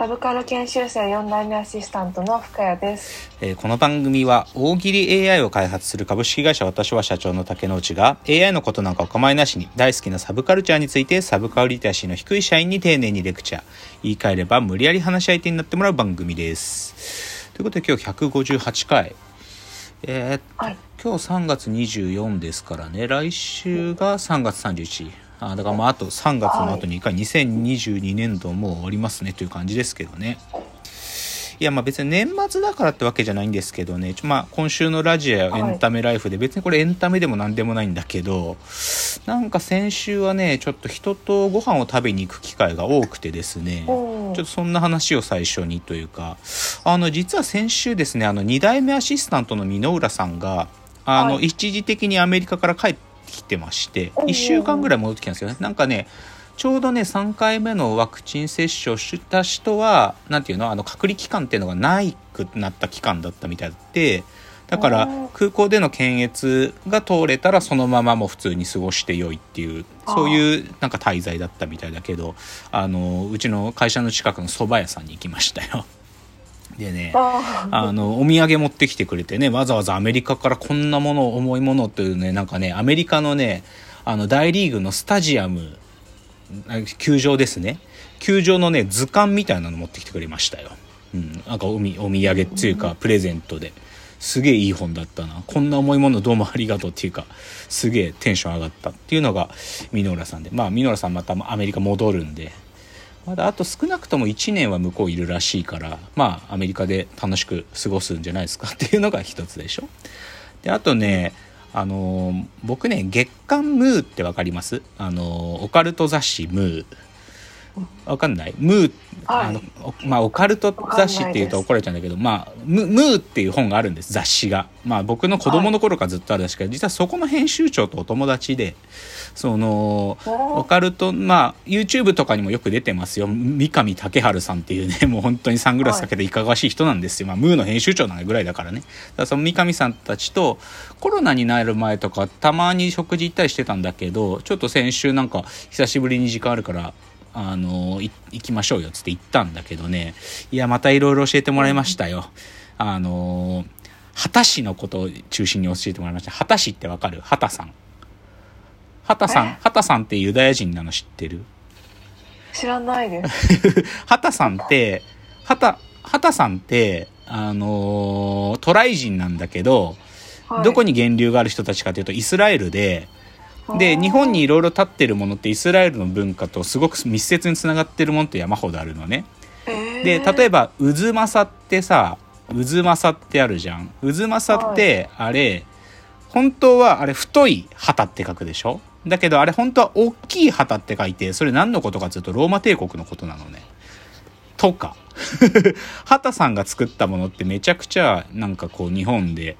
サブカル研修生4代目アシスタントの深谷です。えーこの番組は大喜利 AI を開発する株式会社私は社長の竹之内が AI のことなんかお構いなしに大好きなサブカルチャーについてサブカルリテラシーの低い社員に丁寧にレクチャー。言い換えれば無理やり話し相手になってもらう番組です。ということで今日158回。えーはい。今日3月24ですからね。来週が3月31あだからまああと3月の後に1回2022年度もう終わりますねという感じですけどね。いやまあ別に年末だからってわけじゃないんですけどね。まあ今週のラジオやエンタメライフで別にこれエンタメでも何でもないんだけどなんか先週はねちょっと人とご飯を食べに行く機会が多くてですね。おちょっとそんな話を最初にというか、あの、実は先週ですね、あの、2代目アシスタントの箕浦さんが、あの、はい。一時的にアメリカから帰ってきてまして、おうおう1週間ぐらい戻ってきたんですよね。なんかね、ちょうどね、3回目のワクチン接種をした人は、なんていうの、あの、隔離期間っていうのがないくなった期間だったみたいで、だから空港での検閲が通れたらそのままもう普通に過ごしてよいっていうそういうなんか滞在だったみたいだけどあのうちの会社の近くの蕎麦屋さんに行きましたよ。でねああのお土産持ってきてくれてねわざわざアメリカからこんなもの重いものというねなんかねアメリカのねあの大リーグのスタジアムあ球場ですね。球場のね図鑑みたいなの持ってきてくれましたよ、うん、なんかおみお土産っていうかプレゼントで。すげえいい本だったな。こんな重いものどうもありがとうっていうかすげえテンション上がったっていうのが箕浦さんで。まあ箕浦さんまたアメリカ戻るんでまだあと少なくとも1年は向こういるらしいからまあアメリカで楽しく過ごすんじゃないですか。っていうのが一つでしょ。であとねあの僕ね月刊ムーってわかります？あのオカルト雑誌ムー。わかんない。ムー、はい。あのおまあオカルト雑誌っていうと怒られちゃうんだけどまあムムーっていう本があるんです雑誌が。まあ僕の子供の頃からずっとあるんですけど、実はそこの編集長とお友達でそのオカルトまあ YouTube とかにもよく出てますよ。三上竹春さんっていうね もう本当にサングラスかけてい。かがわしい人なんですよ、まあ、ムーの編集長なぐらいだからね。だその三上さんたちとコロナになる前とかたまに食事行ったりしてたんだけどちょっと先週なんか久しぶりに時間あるからあのい行きましょうよっつって行ったんだけどね。いやまたいろいろ教えてもらいましたよ、あの畑氏のことを中心に教えてもらいました。畑氏ってわかる？畑さん。畑さんえ？畑さんってユダヤ人なの知ってる？知らないです。畑さんって畑畑さんってあのートライ人なんだけど、はい。どこに源流がある人たちかというとイスラエルでで日本にいろいろ立ってるものってイスラエルの文化とすごく密接につながってるものって山ほどあるのね。で例えば、ば渦政ってさ渦政ってあるじゃん。渦政ってあれ、本当はあれ太い旗って書くでしょ？だけどあれ本当は大きい旗って書いてそれ何のことかっていうとローマ帝国のことなのね。とか 畑さんが作ったものってめちゃくちゃなんかこう日本で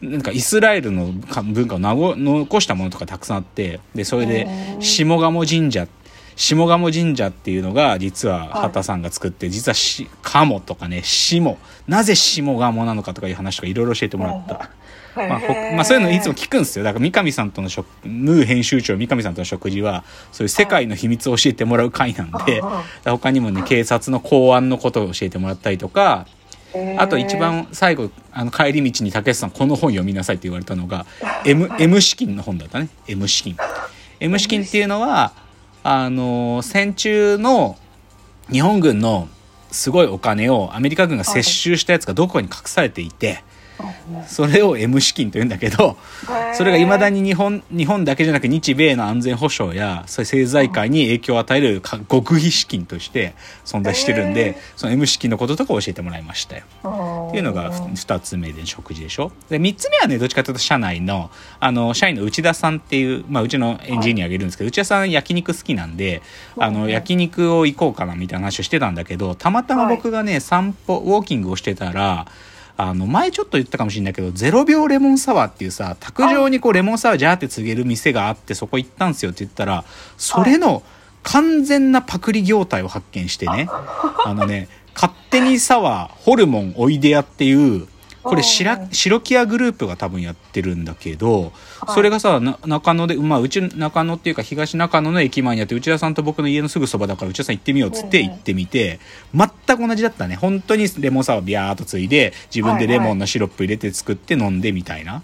なんかイスラエルのか文化を残したものとかたくさんあってでそれで下鴨神社下鴨神社っていうのが実は畑さんが作って、実はし鴨とかね下。なぜ下鴨なのかとかいう話とかいろいろ教えてもらった。まあほまあ、そういうのいつも聞くんですよ。だから三上さんとの食ムー編集長三上さんとの食事はそういう世界の秘密を教えてもらう会なんで、他にもね警察の公安のことを教えてもらったりとかあと一番最後あの帰り道に竹内さんこの本読みなさいって言われたのが M, M 資金の本だったね。M 資金。M 資金っていうのはあの戦中の日本軍のすごいお金をアメリカ軍が接収したやつがどこかに隠されていてそれを M 資金と言うんだけどそれがいまだにに日本日本だけじゃなく日米の安全保障や政財界に影響を与えるか極秘資金として存在してるんで、その M 資金のこととか教えてもらいましたよ。っっていうのが2つ目で食事でしょ？で3つ目はねどっちかというと社内のあの社員の内田さんっていう、まあ、うちのエンジニアがいるんですけど、内田さん焼肉好きなんであの焼肉を行こうかなみたいな話をしてたんだけどたまたま僕がね散歩ウォーキングをしてたらあの、前ちょっと言ったかもしれないけど、0秒レモンサワーっていうさ、卓上にこうレモンサワージャーって告げる店があって、そこ行ったんですよって言ったら、それの完全なパクリ業態を発見してね、あのね、勝手にサワー、ホルモンおいでやっていう、これ白、白木屋グループが多分やってるんだけど、それがさ、中野で、まあ、うち中野っていうか東中野の駅前にあって、内田さんと僕の家のすぐそばだから、内田さん行ってみようっつって行ってみて、全く同じだったね。本当にレモンサワービャーっとついで、自分でレモンのシロップ入れて作って飲んでみたいな。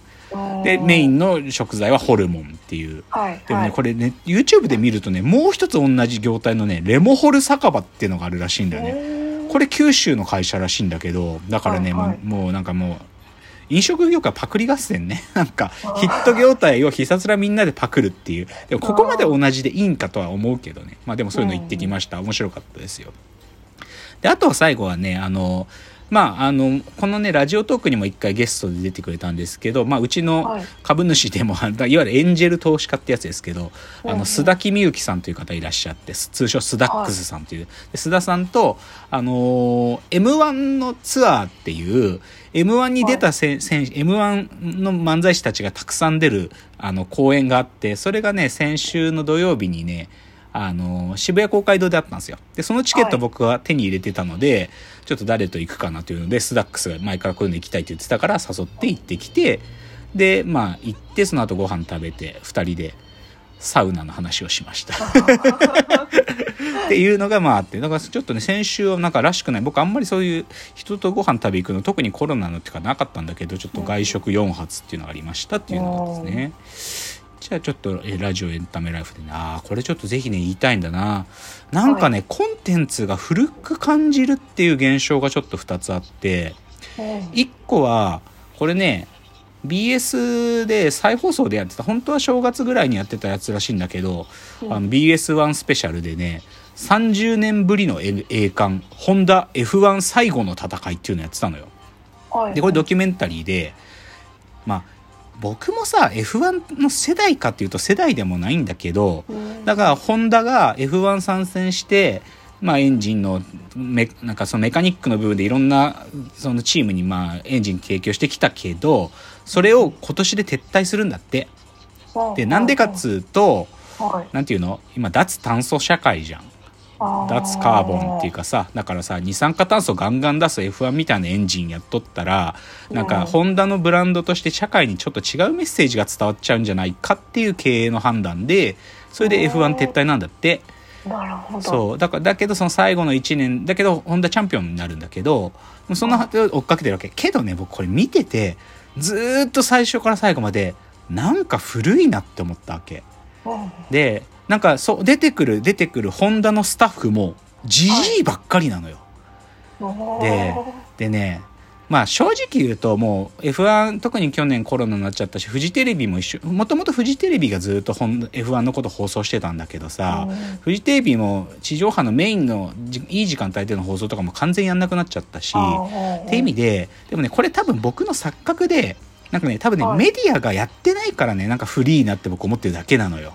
でメインの食材はホルモンっていう、はい、でもねこれね YouTube で見るとねもう一つ同じ業態のねレモホル酒場っていうのがあるらしいんだよねこれ九州の会社らしいんだけどだからね、はいはい、もうなんかもう飲食業界パクリ合戦ね。なんか、ヒット業態をひたすらみんなでパクるっていう。でも、ここまで同じでいいんかとは思うけどね。まあでもそういうの言ってきました。面白かったですよ。で、あとは最後はね、あの、まあ、あの、このね、ラジオトークにも一回ゲストで出てくれたんですけど、まあ、うちの株主でも、はい、いわゆるエンジェル投資家ってやつですけど、あの、須田木美幸さんという方いらっしゃって、通称スダックスさんという、はい、須田さんと、あのー、M1 のツアーっていう、M1 に出た選手、はい、M1 の漫才師たちがたくさん出る、あの、公演があって、それがね、先週の土曜日にね、あの、渋谷公会堂であったんですよ。で、そのチケット僕は手に入れてたので、はい、ちょっと誰と行くかなというので、スダックスが前からこういうの行きたいって言ってたから誘って行ってきて、で、まあ行って、その後ご飯食べて、二人でサウナの話をしました。っていうのがまああって、だからちょっとね、先週はなんからしくない。僕あんまりそういう人とご飯食べ行くの、特にコロナのっていうかなかったんだけど、ちょっと外食4発っていうのがありましたっていうのがですね。じゃあちょっと、えラジオエンタメライフでね、ああ、これちょっとぜひね、言いたいんだな。なんかね、はい、コンテンツが古く感じるっていう現象がちょっと2つあって、1個は、これね、BS で再放送でやってた、本当は正月ぐらいにやってたやつらしいんだけど、うん、あの BS1 スペシャルでね、30年ぶりの栄冠、ホンダ F1 最後の戦いっていうのやってたのよ。はい、で、これドキュメンタリーで、まあ、僕もさ F1 の世代かっていうと世代でもないんだけど、だからホンダが F1 参戦してまあエンジンのメなんかそのメカニックの部分でいろんなそのチームにまあエンジン提供してきたけどそれを今年で撤退するんだって。でなんでかっつうと何ていうの？今脱炭素社会じゃん。脱カーボンっていうかさだからさ二酸化炭素ガンガン出す F1 みたいなエンジンやっとったらなんかホンダのブランドとして社会にちょっと違うメッセージが伝わっちゃうんじゃないかっていう経営の判断でそれで F1 撤退なんだって。なるほど。そう。だからだけどその最後の1年だけどホンダチャンピオンになるんだけどそん。な追っかけてるわけ。けどね僕これ見ててずっと最初から最後までなんか古いなって思ったわけ。でなんかそう出てくる出てくるホンダのスタッフもじじいばっかりなのよ。はい、ででねまあ正直言うともう F1 特に去年コロナになっちゃったしフジテレビも一緒もともとフジテレビがずっと F1 のこと放送してたんだけどさ、フジテレビも地上波のメインのいい時間帯での放送とかも完全やんなくなっちゃったしって意味ででもねこれ多分僕の錯覚でなんかね多分ね、メディアがやってないからねなんかフリーなって僕思ってるだけなのよ。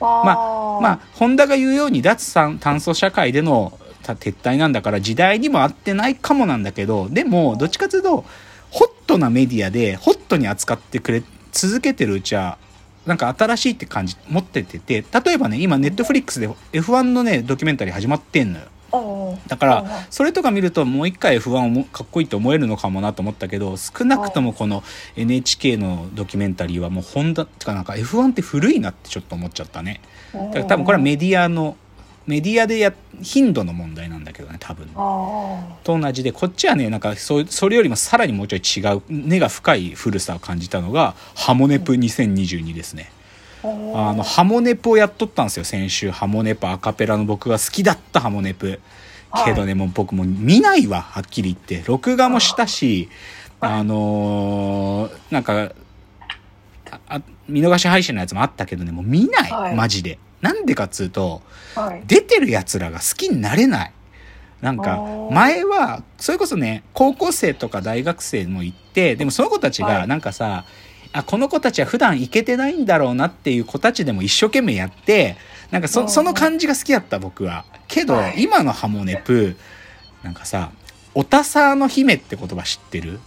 まあ、まあ、ホンダが言うように脱炭素社会での撤退なんだから時代にも合ってないかもなんだけど、でも、どっちかというと、ホットなメディアで、ホットに扱ってくれ、続けてるうちは、なんか新しいって感じ、持っててて、例えばね、今、ネットフリックスで F1 のね、ドキュメンタリー始まってんのよ。だからそれとか見るともう一回 F1 をかっこいいと思えるのかもなと思ったけど少なくともこの NHK のドキュメンタリーはもうホンダってかなんか F1 って古いなってちょっと思っちゃったね。だから多分これはメディアのメディアでや頻度の問題なんだけどね多分。と同じでこっちはねなんかそそれよりもさらにもうちょい違う根が深い古さを感じたのが「ハモネプ2022」ですね。あのハモネプをやっとったんですよ。先週ハモネプ。アカペラの僕が好きだったハモネプ。けどね、もう僕も見ないわ。はっきり言って。録画もしたしあのー、なんかあ見逃し配信のやつもあったけどね。もう見ない、はい、マジで。なんでかっつうと、はい、出てるやつらが好きになれない。なんか前はそれこそね高校生とか大学生も行ってでもその子たちがなんかさ、はいあ、この子たちは普段行けてないんだろうなっていう子たちでも一生懸命やって、なんかそ、その感じが好きだった僕は。けど、今のハモネプ、なんかさ、おたさの姫って言葉知ってる？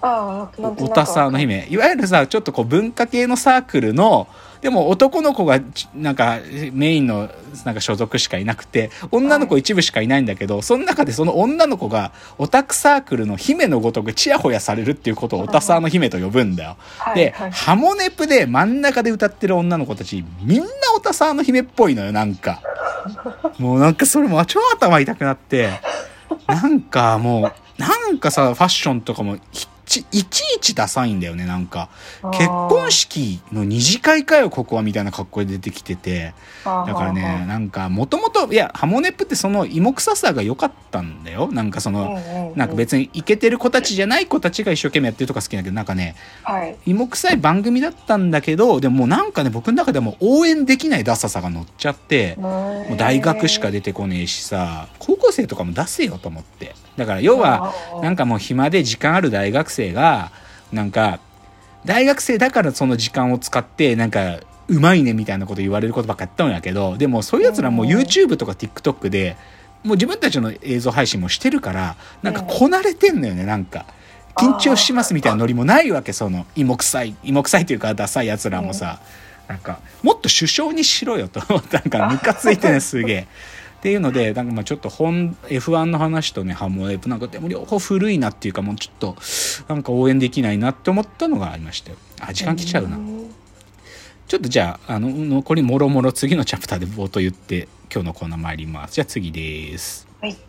ああなんとなくオタサーの姫いわゆるさちょっとこう文化系のサークルのでも男の子がちなんかメインのなんか所属しかいなくて女の子一部しかいないんだけど、その中でその女の子がオタクサークルの姫のごとくチヤホヤされるっていうことをオタサーの姫と呼ぶんだよ。で、はいはい。ハモネプで真ん中で歌ってる女の子たちみんなオタサーの姫っぽいのよなんか。もうなんかそれも超頭痛くなってなんかもうなんかさファッションとかもひちいちいちダサいんだよねなんか。結婚式の二次会かよここはみたいな格好で出てきてて。だからねなんかもともといやハモネプってその芋臭さが良かったんだよ。なんかそのなんか別にイケてる子たちじゃない子たちが一生懸命やってるとか好きだけどなんかねはい。芋臭い番組だったんだけどでもなんかね僕の中でも応援できないダサさが乗っちゃってもう大学しか出てこねえしさ高校生とかも出せよと思ってだから要はなんかもう暇で時間ある大学生がなんか大学生だからその時間を使ってなんかうまいねみたいなこと言われることばっかやったんやけどでもそういうやつらもう YouTube とか TikTok でもう自分たちの映像配信もしてるからなんかこなれてんのよねなんか。緊張しますみたいなノリもないわけその芋臭い芋臭いというかダサいやつらもさ。なんかもっと首相にしろよと思った。なんかムカついてねすげえ。っていうのでなんかまあちょっと本 F1 の話とねハモエプなんかでも両方古いなっていうかもうちょっとなんか応援できないなって思ったのがありましたよあ時間来ちゃうな。ちょっとじゃああの残りもろもろ次のチャプターで冒頭言って今日のコーナー参ります。じゃあ次です。はい。